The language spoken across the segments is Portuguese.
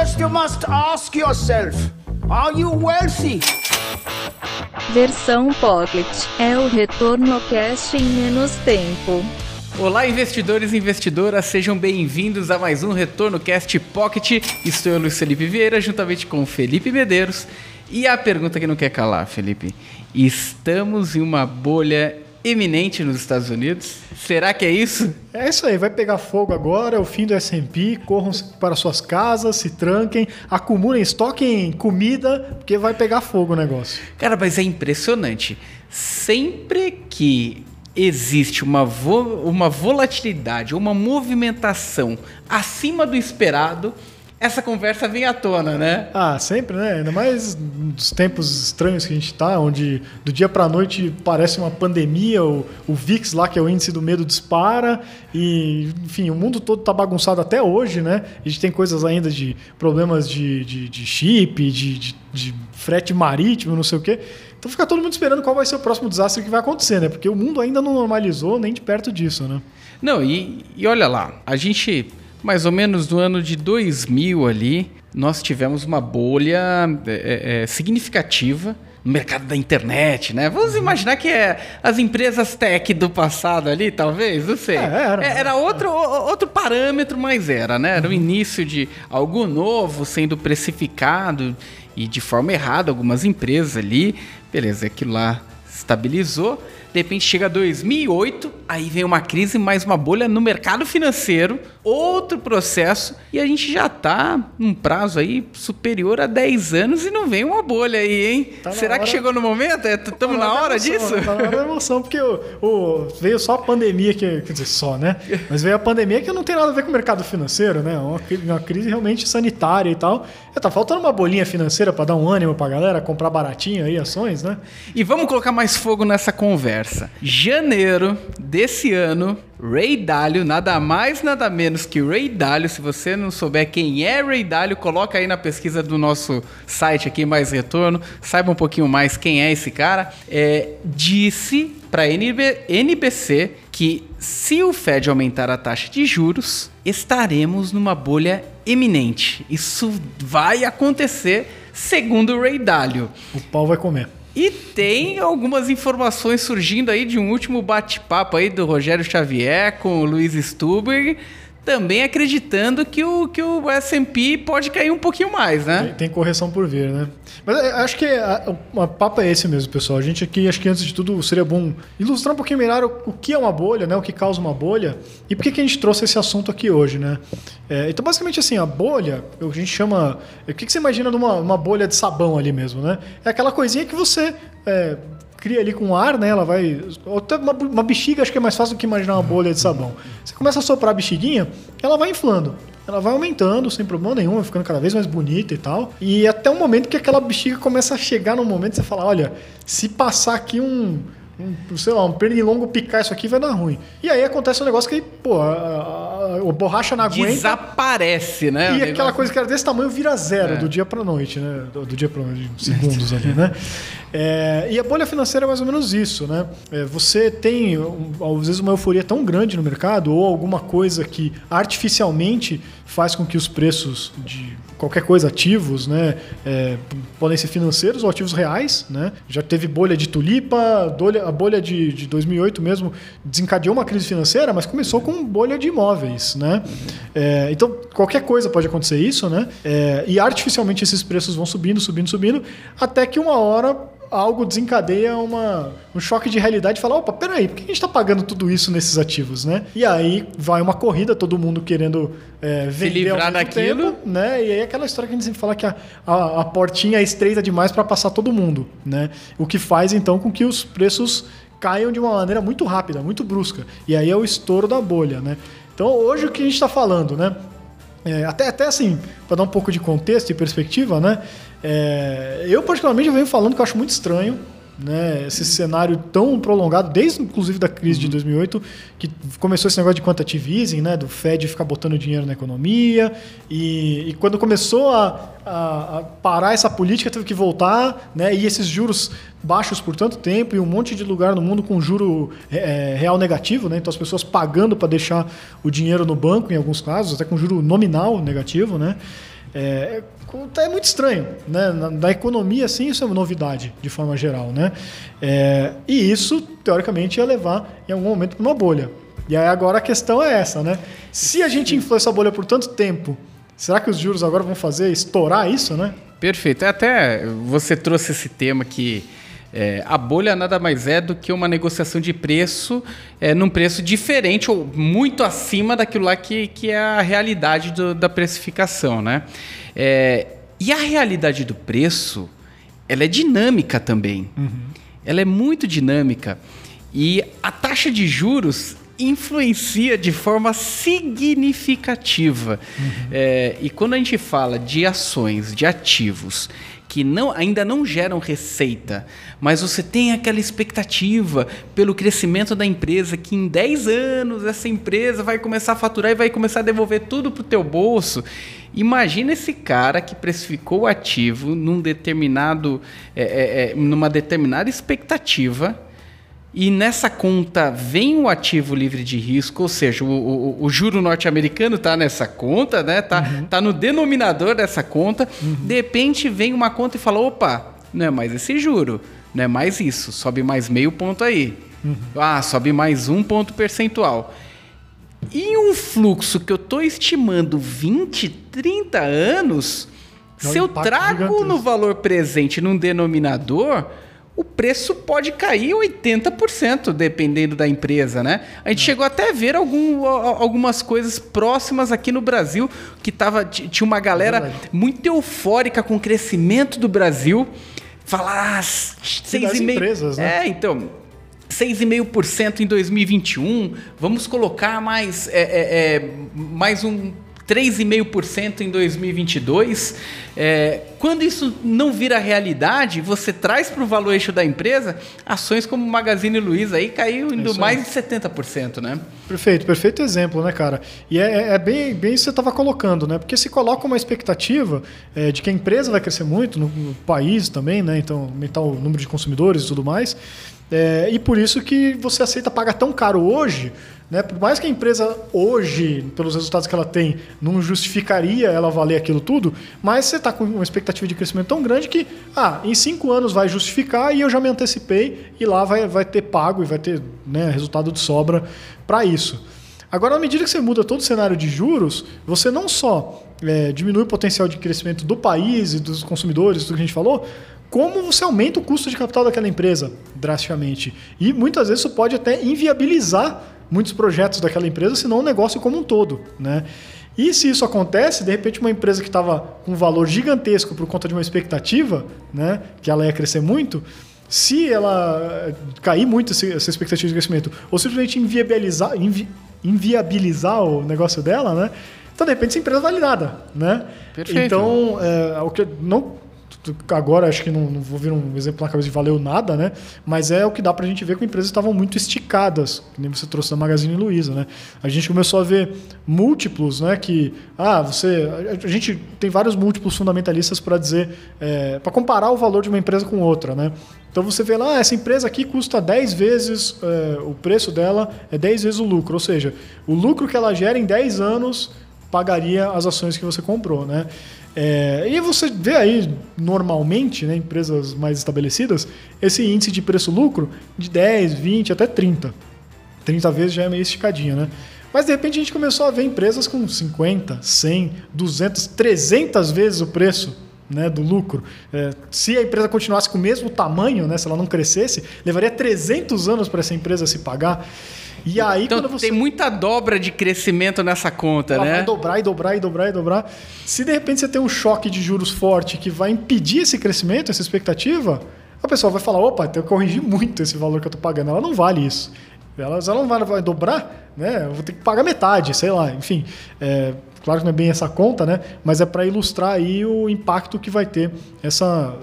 First, you must ask yourself Are you wealthy? Versão Pocket é o retorno cash em menos tempo. Olá, investidores e investidoras, sejam bem-vindos a mais um Retorno Cast Pocket. Estou eu, Luiz Felipe Vieira, juntamente com Felipe Medeiros. E a pergunta que não quer calar, Felipe: estamos em uma bolha eminente nos Estados Unidos? Será que é isso? É isso aí, vai pegar fogo agora, é o fim do S&P, corram para suas casas, se tranquem, acumulem, estoquem comida, porque vai pegar fogo o negócio. Cara, mas é impressionante. Sempre que existe uma, vo uma volatilidade, uma movimentação acima do esperado, essa conversa vem à tona, né? Ah, sempre, né? Ainda mais nos tempos estranhos que a gente está, onde do dia para a noite parece uma pandemia, o, o VIX lá, que é o índice do medo, dispara, e, enfim, o mundo todo está bagunçado até hoje, né? A gente tem coisas ainda de problemas de, de, de chip, de, de, de frete marítimo, não sei o quê. Então fica todo mundo esperando qual vai ser o próximo desastre que vai acontecer, né? Porque o mundo ainda não normalizou nem de perto disso, né? Não, e, e olha lá, a gente mais ou menos no ano de 2000 ali, nós tivemos uma bolha é, é, significativa no mercado da internet, né? Vamos imaginar que é as empresas tech do passado ali, talvez, não sei. É, era, era outro, outro parâmetro, mas era, né? Era o início de algo novo sendo precificado e de forma errada algumas empresas ali. Beleza, aquilo lá estabilizou. De repente chega 2008, aí vem uma crise, mais uma bolha no mercado financeiro, outro processo, e a gente já está num prazo aí superior a 10 anos e não vem uma bolha aí, hein? Tá Será hora... que chegou no momento? Estamos tá na hora emoção, disso? Tá na hora da emoção, porque o, o, veio só a pandemia, que, quer dizer, só, né? Mas veio a pandemia que não tem nada a ver com o mercado financeiro, né? Uma, uma crise realmente sanitária e tal. É, tá faltando uma bolinha financeira para dar um ânimo pra galera, comprar baratinho aí ações, né? E vamos colocar mais fogo nessa conversa. Janeiro desse ano, Ray Dalio, nada mais, nada menos que Ray Dalio. Se você não souber quem é Ray Dalio, coloca aí na pesquisa do nosso site aqui, Mais Retorno. Saiba um pouquinho mais quem é esse cara. É, disse para a NBC que se o Fed aumentar a taxa de juros, estaremos numa bolha eminente. Isso vai acontecer, segundo Ray Dalio. O pau vai comer. E tem algumas informações surgindo aí de um último bate-papo aí do Rogério Xavier com o Luiz Stuber também acreditando que o, que o S&P pode cair um pouquinho mais, né? Tem, tem correção por vir, né? Mas é, acho que o papo é esse mesmo, pessoal. A gente aqui, acho que antes de tudo, seria bom ilustrar um pouquinho melhor o, o que é uma bolha, né? O que causa uma bolha e por que, que a gente trouxe esse assunto aqui hoje, né? É, então, basicamente assim, a bolha, a gente chama... O que, que você imagina de uma, uma bolha de sabão ali mesmo, né? É aquela coisinha que você... É, cria ali com ar, né? Ela vai. Uma, uma bexiga acho que é mais fácil do que imaginar uma bolha de sabão. Você começa a soprar a bexiguinha, ela vai inflando. Ela vai aumentando sem problema nenhum, vai ficando cada vez mais bonita e tal. E até o momento que aquela bexiga começa a chegar no momento você fala: olha, se passar aqui um um, sei lá, um pernilongo picar isso aqui vai dar ruim. E aí acontece um negócio que, pô, a, a, a borracha não aguenta. Desaparece, né? E aquela coisa que era desse tamanho vira zero é. do dia pra noite, né? Do, do dia pra noite, segundos ali, né? É, e a bolha financeira é mais ou menos isso, né? É, você tem, às vezes, uma euforia tão grande no mercado ou alguma coisa que artificialmente faz com que os preços de qualquer coisa, ativos, né? É, podem ser financeiros ou ativos reais, né? Já teve bolha de tulipa, a bolha de, de 2008 mesmo desencadeou uma crise financeira, mas começou com bolha de imóveis, né? É, então, qualquer coisa pode acontecer isso, né? É, e artificialmente esses preços vão subindo, subindo, subindo, até que uma hora algo desencadeia uma, um choque de realidade e fala, opa, peraí, por que a gente está pagando tudo isso nesses ativos, né? E aí vai uma corrida, todo mundo querendo é, vender Se livrar daquilo. Tempo, né? E aí aquela história que a gente sempre fala que a, a, a portinha é estreita demais para passar todo mundo, né? O que faz então com que os preços caiam de uma maneira muito rápida, muito brusca. E aí é o estouro da bolha, né? Então hoje o que a gente está falando, né? É, até, até assim, para dar um pouco de contexto e perspectiva, né? É, eu, particularmente, venho falando que eu acho muito estranho né, esse cenário tão prolongado, desde inclusive da crise uhum. de 2008, que começou esse negócio de quantitative easing, né, do Fed ficar botando dinheiro na economia, e, e quando começou a, a, a, parar essa política, teve que voltar, né, e esses juros baixos por tanto tempo, e um monte de lugar no mundo com juro é, real negativo, né, então as pessoas pagando para deixar o dinheiro no banco, em alguns casos, até com juro nominal negativo, né, É, é muito estranho, né? Na, na, economia, sim, isso é uma novidade, de forma geral, né? É, e isso, teoricamente, ia levar em algum momento para uma bolha. E aí agora a questão é essa, né? Se a gente inflou essa bolha por tanto tempo, será que os juros agora vão fazer estourar isso, né? Perfeito. Até você trouxe esse tema que é, a bolha nada mais é do que uma negociação de preço é, num preço diferente ou muito acima daquilo lá que, que é a realidade do, da precificação, né? É, e a realidade do preço, ela é dinâmica também. Uhum. Ela é muito dinâmica. E a taxa de juros influencia de forma significativa. Uhum. É, e quando a gente fala de ações, de ativos que não, ainda não geram receita, mas você tem aquela expectativa pelo crescimento da empresa, que em 10 anos essa empresa vai começar a faturar e vai começar a devolver tudo para o teu bolso. Imagina esse cara que precificou o ativo num determinado, é, é, é numa determinada expectativa e nessa conta vem o ativo livre de risco, ou seja, o, o, o juro norte-americano está nessa conta, né? Tá, uhum. tá no denominador dessa conta. Uhum. De repente vem uma conta e fala: opa, não é mais esse juro, não é mais isso, sobe mais meio ponto aí. Uhum. Ah, sobe mais um ponto percentual. E um fluxo que eu estou estimando 20, 30 anos, se eu trago no valor presente num denominador o preço pode cair 80%, dependendo da empresa, né? A gente é. chegou até a ver algum, algumas coisas próximas aqui no Brasil, que tava, tinha uma galera é muito eufórica com o crescimento do Brasil. Falar ah, 6,5%. empresas, né? É, então, 6,5% em 2021. Vamos colocar mais, é, é, é mais um 3,5% em 2022. É, quando isso não vira realidade, você traz para o valuation da empresa ações como Magazine Luiza aí caiu indo mais de 70%, né? Perfeito, perfeito exemplo, né, cara? E é, é, é bem, bem isso que você estava colocando, né? Porque se coloca uma expectativa é, de que a empresa vai crescer muito, no, no país também, né? Então, aumentar o número de consumidores e tudo mais. É, e por isso que você aceita pagar tão caro hoje né? Por mais que a empresa hoje, pelos resultados que ela tem, não justificaria ela valer aquilo tudo, mas você está com uma expectativa de crescimento tão grande que, ah, em cinco anos vai justificar e eu já me antecipei e lá vai, vai ter pago e vai ter né, resultado de sobra para isso. Agora, à medida que você muda todo o cenário de juros, você não só é, diminui o potencial de crescimento do país e dos consumidores, tudo que a gente falou, como você aumenta o custo de capital daquela empresa drasticamente. E muitas vezes isso pode até inviabilizar muitos projetos daquela empresa, senão o negócio como um todo. Né? E se isso acontece, de repente uma empresa que estava com um valor gigantesco por conta de uma expectativa, né, que ela ia crescer muito, se ela cair muito essa expectativa de crescimento, ou simplesmente inviabilizar, invi, inviabilizar o negócio dela, né? Então, de repente, essa empresa vale nada, né? Perfeito. Então, é, o que não agora acho que não, não, vou vir um exemplo na cabeça de valeu nada, né? Mas é o que dá para a gente ver que empresas estavam muito esticadas, que nem você trouxe da Magazine Luiza, né? A gente começou a ver múltiplos, né? Que, ah, você... A gente tem vários múltiplos fundamentalistas para dizer... É, para comparar o valor de uma empresa com outra, né? Então você vê lá, ah, essa empresa aqui custa 10 vezes, é, o preço dela é 10 vezes o lucro, ou seja, o lucro que ela gera em 10 anos pagaria as ações que você comprou, né? É, e você vê aí, normalmente, né, empresas mais estabelecidas, esse índice de preço-lucro de 10, 20, até 30. 30 vezes já é meio esticadinho, né? Mas de repente a gente começou a ver empresas com 50, 100, 200, 300 vezes o preço né, do lucro. É, se a empresa continuasse com o mesmo tamanho, né, se ela não crescesse, levaria 300 anos para essa empresa se pagar. E aí, então, quando você... tem muita dobra de crescimento nessa conta, Ela né? Vai dobrar e dobrar e dobrar e dobrar. Se de repente você tem um choque de juros forte que vai impedir esse crescimento, essa expectativa, a pessoa vai falar: opa, tenho que corrigir muito esse valor que eu estou pagando. Ela não vale isso. Ela, ela não vai, vai dobrar, né? Eu vou ter que pagar metade, sei lá. Enfim, é, Claro que não é bem essa conta, né? Mas é para ilustrar aí o impacto que vai ter essa,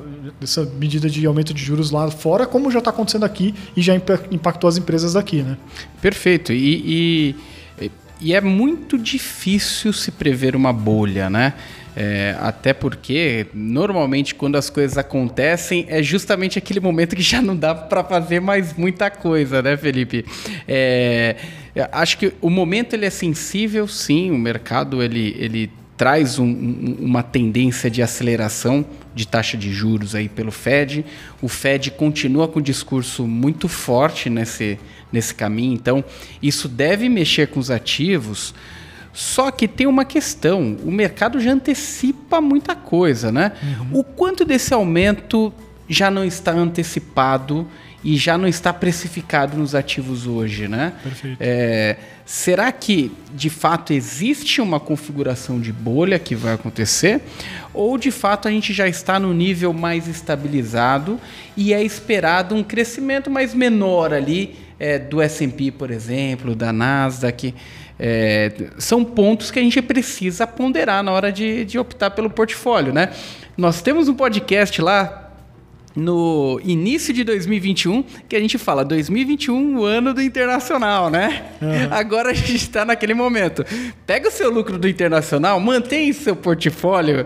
essa medida de aumento de juros lá fora, como já está acontecendo aqui e já impactou as empresas daqui, né? Perfeito. E, e, e é muito difícil se prever uma bolha, né? É, até porque, normalmente, quando as coisas acontecem, é justamente aquele momento que já não dá para fazer mais muita coisa, né, Felipe? É, acho que o momento ele é sensível, sim, o mercado ele, ele traz um, um, uma tendência de aceleração de taxa de juros aí pelo Fed. O Fed continua com um discurso muito forte nesse, nesse caminho, então isso deve mexer com os ativos. Só que tem uma questão: o mercado já antecipa muita coisa, né? Uhum. O quanto desse aumento já não está antecipado e já não está precificado nos ativos hoje, né? Perfeito. É, será que de fato existe uma configuração de bolha que vai acontecer? Ou de fato a gente já está no nível mais estabilizado e é esperado um crescimento mais menor ali é, do S&P, por exemplo, da Nasdaq? É, são pontos que a gente precisa ponderar na hora de, de optar pelo portfólio, né? Nós temos um podcast lá no início de 2021, que a gente fala 2021, o ano do internacional, né? Uhum. Agora a gente está naquele momento. Pega o seu lucro do internacional, mantém seu portfólio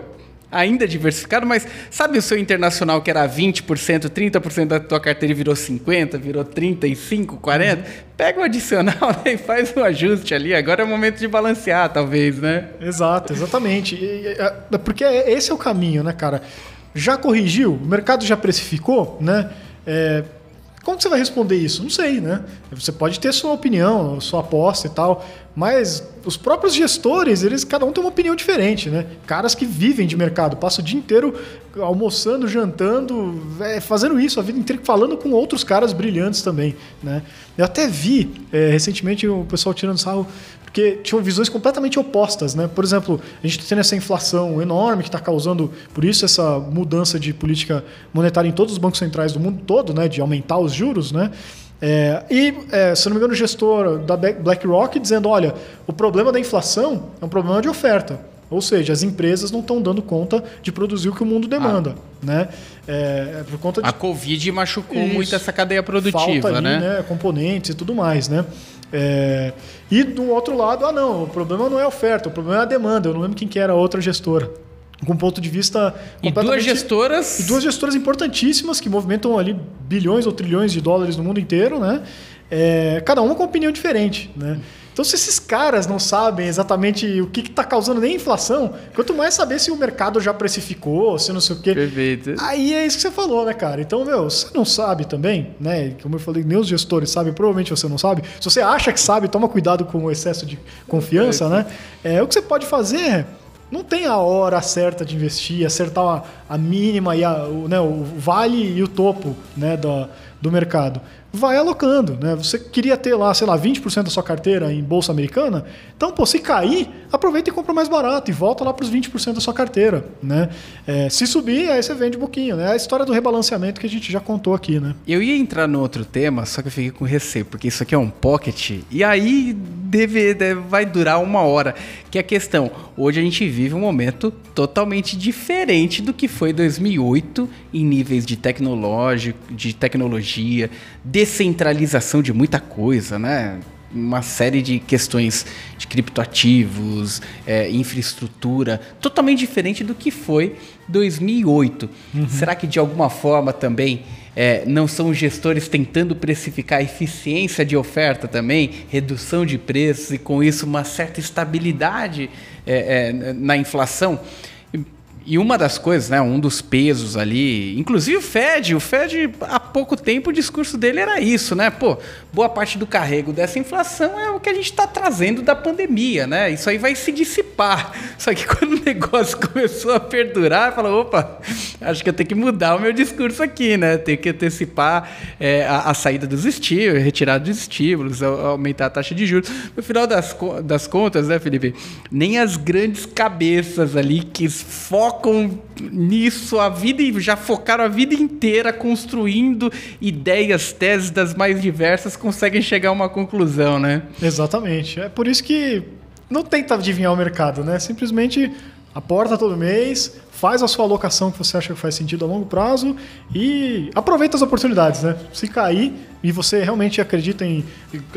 ainda diversificado, mas sabe o seu internacional que era 20%, 30% da tua carteira virou 50%, virou 35%, 40%? Uhum. Pega o adicional né, e faz um ajuste ali. Agora é o momento de balancear, talvez, né? Exato, exatamente. É, porque esse é o caminho, né, cara? Já corrigiu? O mercado já precificou? Né? É, como você vai responder isso? Não sei, né? Você pode ter sua opinião, sua aposta e tal, mas os próprios gestores, eles cada um tem uma opinião diferente, né? Caras que vivem de mercado, passam o dia inteiro almoçando, jantando, é, fazendo isso a vida inteira, falando com outros caras brilhantes também, né? Eu até vi é, recentemente o pessoal tirando sarro porque tinham visões completamente opostas. Né? Por exemplo, a gente tem essa inflação enorme que está causando, por isso, essa mudança de política monetária em todos os bancos centrais do mundo todo, né? de aumentar os juros. Né? É, e, é, se não me engano, o gestor da BlackRock dizendo: olha, o problema da inflação é um problema de oferta. Ou seja, as empresas não estão dando conta de produzir o que o mundo demanda. Ah. Né? É, é por conta de... A Covid machucou Isso. muito essa cadeia produtiva, ali, né? né? Componentes e tudo mais, né? É, e do outro lado, ah não, o problema não é a oferta, o problema é a demanda. Eu não lembro quem que era a outra gestora. Com um ponto de vista E duas gestoras. E duas gestoras importantíssimas que movimentam ali bilhões ou trilhões de dólares no mundo inteiro, né? É, cada uma com opinião diferente, né? Então, se esses caras não sabem exatamente o que está causando nem inflação, quanto mais saber se o mercado já precificou, se não sei o quê. Perfeito. Aí é isso que você falou, né, cara? Então, meu, você não sabe também, né? Como eu falei, meus gestores sabem, provavelmente você não sabe. Se você acha que sabe, toma cuidado com o excesso de confiança, né? É, o que você pode fazer não tem a hora certa de investir, acertar a, a mínima e a, o, né, o vale e o topo né, do, do mercado vai alocando, né? Você queria ter lá, sei lá, 20% da sua carteira em bolsa americana, então, pô, se cair, aproveita e compra mais barato e volta lá para os 20% da sua carteira, né? É, se subir, aí você vende um pouquinho, né? É a história do rebalanceamento que a gente já contou aqui, né? Eu ia entrar no outro tema, só que eu fiquei com receio, porque isso aqui é um pocket, e aí deve, deve, vai durar uma hora, que é a questão, hoje a gente vive um momento totalmente diferente do que foi 2008 em níveis de tecnológico, de tecnologia, de descentralização de muita coisa, né? Uma série de questões de criptoativos, é, infraestrutura, totalmente diferente do que foi 2008. Uhum. Será que de alguma forma também é, não são os gestores tentando precificar a eficiência de oferta também, redução de preços e com isso uma certa estabilidade é, é na inflação? E uma das coisas, né, um dos pesos ali, inclusive o Fed, o Fed há pouco tempo o discurso dele era isso, né? Pô, boa parte do carrego dessa inflação é o que a gente está trazendo da pandemia, né? Isso aí vai se dissipar. Só que quando o negócio começou a perdurar, falou, opa, acho que eu tenho que mudar o meu discurso aqui, né? Tem que antecipar é, a, a, saída dos estímulos, retirada dos estímulos, aumentar a taxa de juros. No final das, das contas, né, Felipe? Nem as grandes cabeças ali que focam focam nisso a vida e já focaram a vida inteira construindo ideias, teses das mais diversas, conseguem chegar a uma conclusão, né? Exatamente. É por isso que não tenta adivinhar o mercado, né? Simplesmente aporta todo mês, faz a sua alocação que você acha que faz sentido a longo prazo e aproveita as oportunidades, né? Se cair, e você realmente acredita em.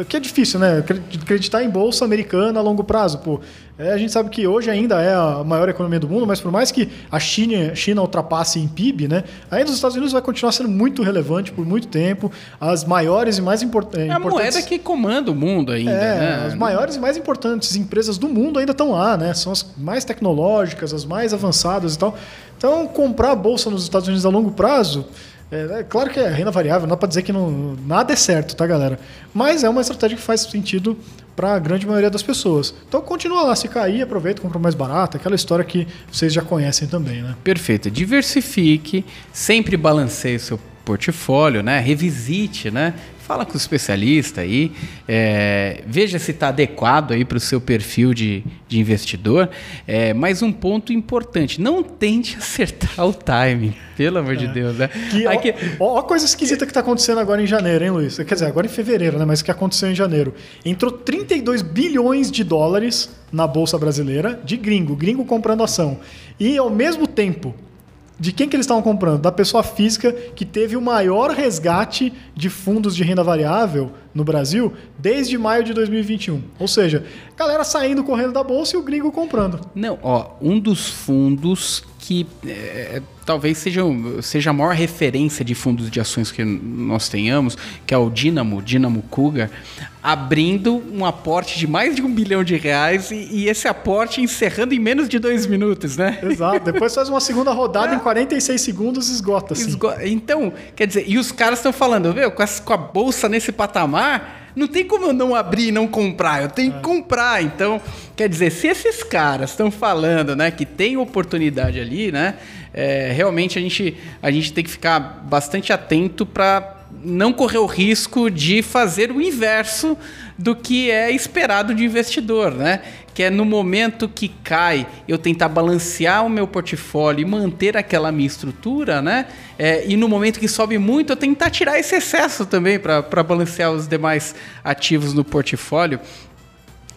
que é difícil, né? Acreditar em bolsa americana a longo prazo. Pô, é, a gente sabe que hoje ainda é a maior economia do mundo, mas por mais que a China, China ultrapasse em PIB, né? Ainda os Estados Unidos vai continuar sendo muito relevante por muito tempo. As maiores e mais import é, importantes. É a moeda que comanda o mundo ainda. É, né? As maiores e mais importantes empresas do mundo ainda estão lá, né? São as mais tecnológicas, as mais avançadas e tal. Então, comprar a bolsa nos Estados Unidos a longo prazo é, é, claro que é renda variável, não dá para dizer que não, nada é certo, tá, galera? Mas é uma estratégia que faz sentido para a grande maioria das pessoas. Então continua lá, se cair, aproveita, compra mais barato, aquela história que vocês já conhecem também, né? Perfeito. Diversifique, sempre balanceie o seu portfólio, né? Revisite, né? Fala com o especialista aí, é, veja se está adequado aí para o seu perfil de, de investidor. É, mas um ponto importante, não tente acertar o timing, pelo amor é. de Deus, né? Que, Aqui, ó, ó, a coisa esquisita que está acontecendo agora em janeiro, hein, Luiz? Quer dizer, agora em fevereiro, né? Mas que aconteceu em janeiro. Entrou 32 bilhões de dólares na Bolsa Brasileira de gringo, gringo comprando ação. E ao mesmo tempo, de quem que eles estavam comprando? Da pessoa física que teve o maior resgate de fundos de renda variável no Brasil desde maio de 2021. Ou seja, galera saindo correndo da bolsa e o gringo comprando. Não, ó, um dos fundos que é, talvez seja, seja a maior referência de fundos de ações que nós tenhamos, que é o Dynamo, Dynamo Cougar, abrindo um aporte de mais de um bilhão de reais e, e esse aporte encerrando em menos de dois minutos, né? Exato. Depois faz uma segunda rodada é. em 46 segundos e esgota. Assim. Esgo... Então, quer dizer, e os caras estão falando, viu, com, com a bolsa nesse patamar não tem como eu não abrir e não comprar, eu tenho que é. comprar. Então, quer dizer, se esses caras estão falando, né, que tem oportunidade ali, né, é, realmente a gente, a gente tem que ficar bastante atento para não correr o risco de fazer o inverso do que é esperado de investidor, né? Que é no momento que cai, eu tentar balancear o meu portfólio e manter aquela minha estrutura, né? É, e no momento que sobe muito, eu tentar tirar esse excesso também para balancear os demais ativos no portfólio.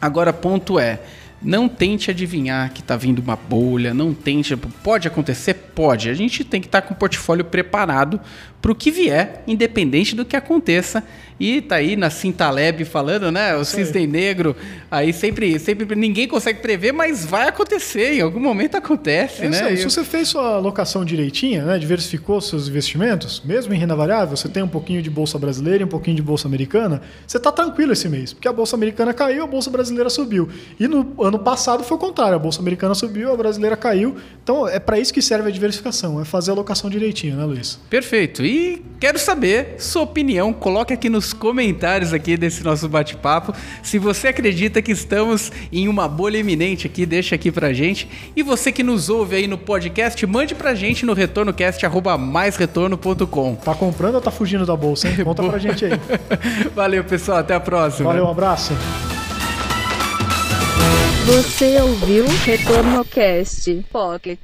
Agora, ponto é. Não tente adivinhar que está vindo uma bolha, não tente. Pode acontecer? Pode. A gente tem que estar tá com o portfólio preparado para o que vier, independente do que aconteça. E tá aí na Cintaleb falando, né? O cisne negro, aí sempre, sempre ninguém consegue prever, mas vai acontecer, em algum momento acontece, é né? Se você fez sua alocação direitinha, né? Diversificou seus investimentos, mesmo em renda variável, você tem um pouquinho de bolsa brasileira e um pouquinho de bolsa americana, você tá tranquilo esse mês, porque a bolsa americana caiu, a bolsa brasileira subiu. E no ano passado foi o contrário, a bolsa americana subiu, a brasileira caiu. Então é para isso que serve a diversificação, é fazer a alocação direitinho, né, Luiz? Perfeito. E quero saber sua opinião, coloque aqui nos comentários aqui desse nosso bate-papo. Se você acredita que estamos em uma bolha iminente aqui, deixa aqui pra gente. E você que nos ouve aí no podcast, mande pra gente no retornocast@maisretorno.com. Tá comprando ou tá fugindo da bolsa, hein? Conta pra gente aí. Valeu, pessoal, até a próxima. Valeu, um abraço. Você ouviu Retorno Cast Pocket.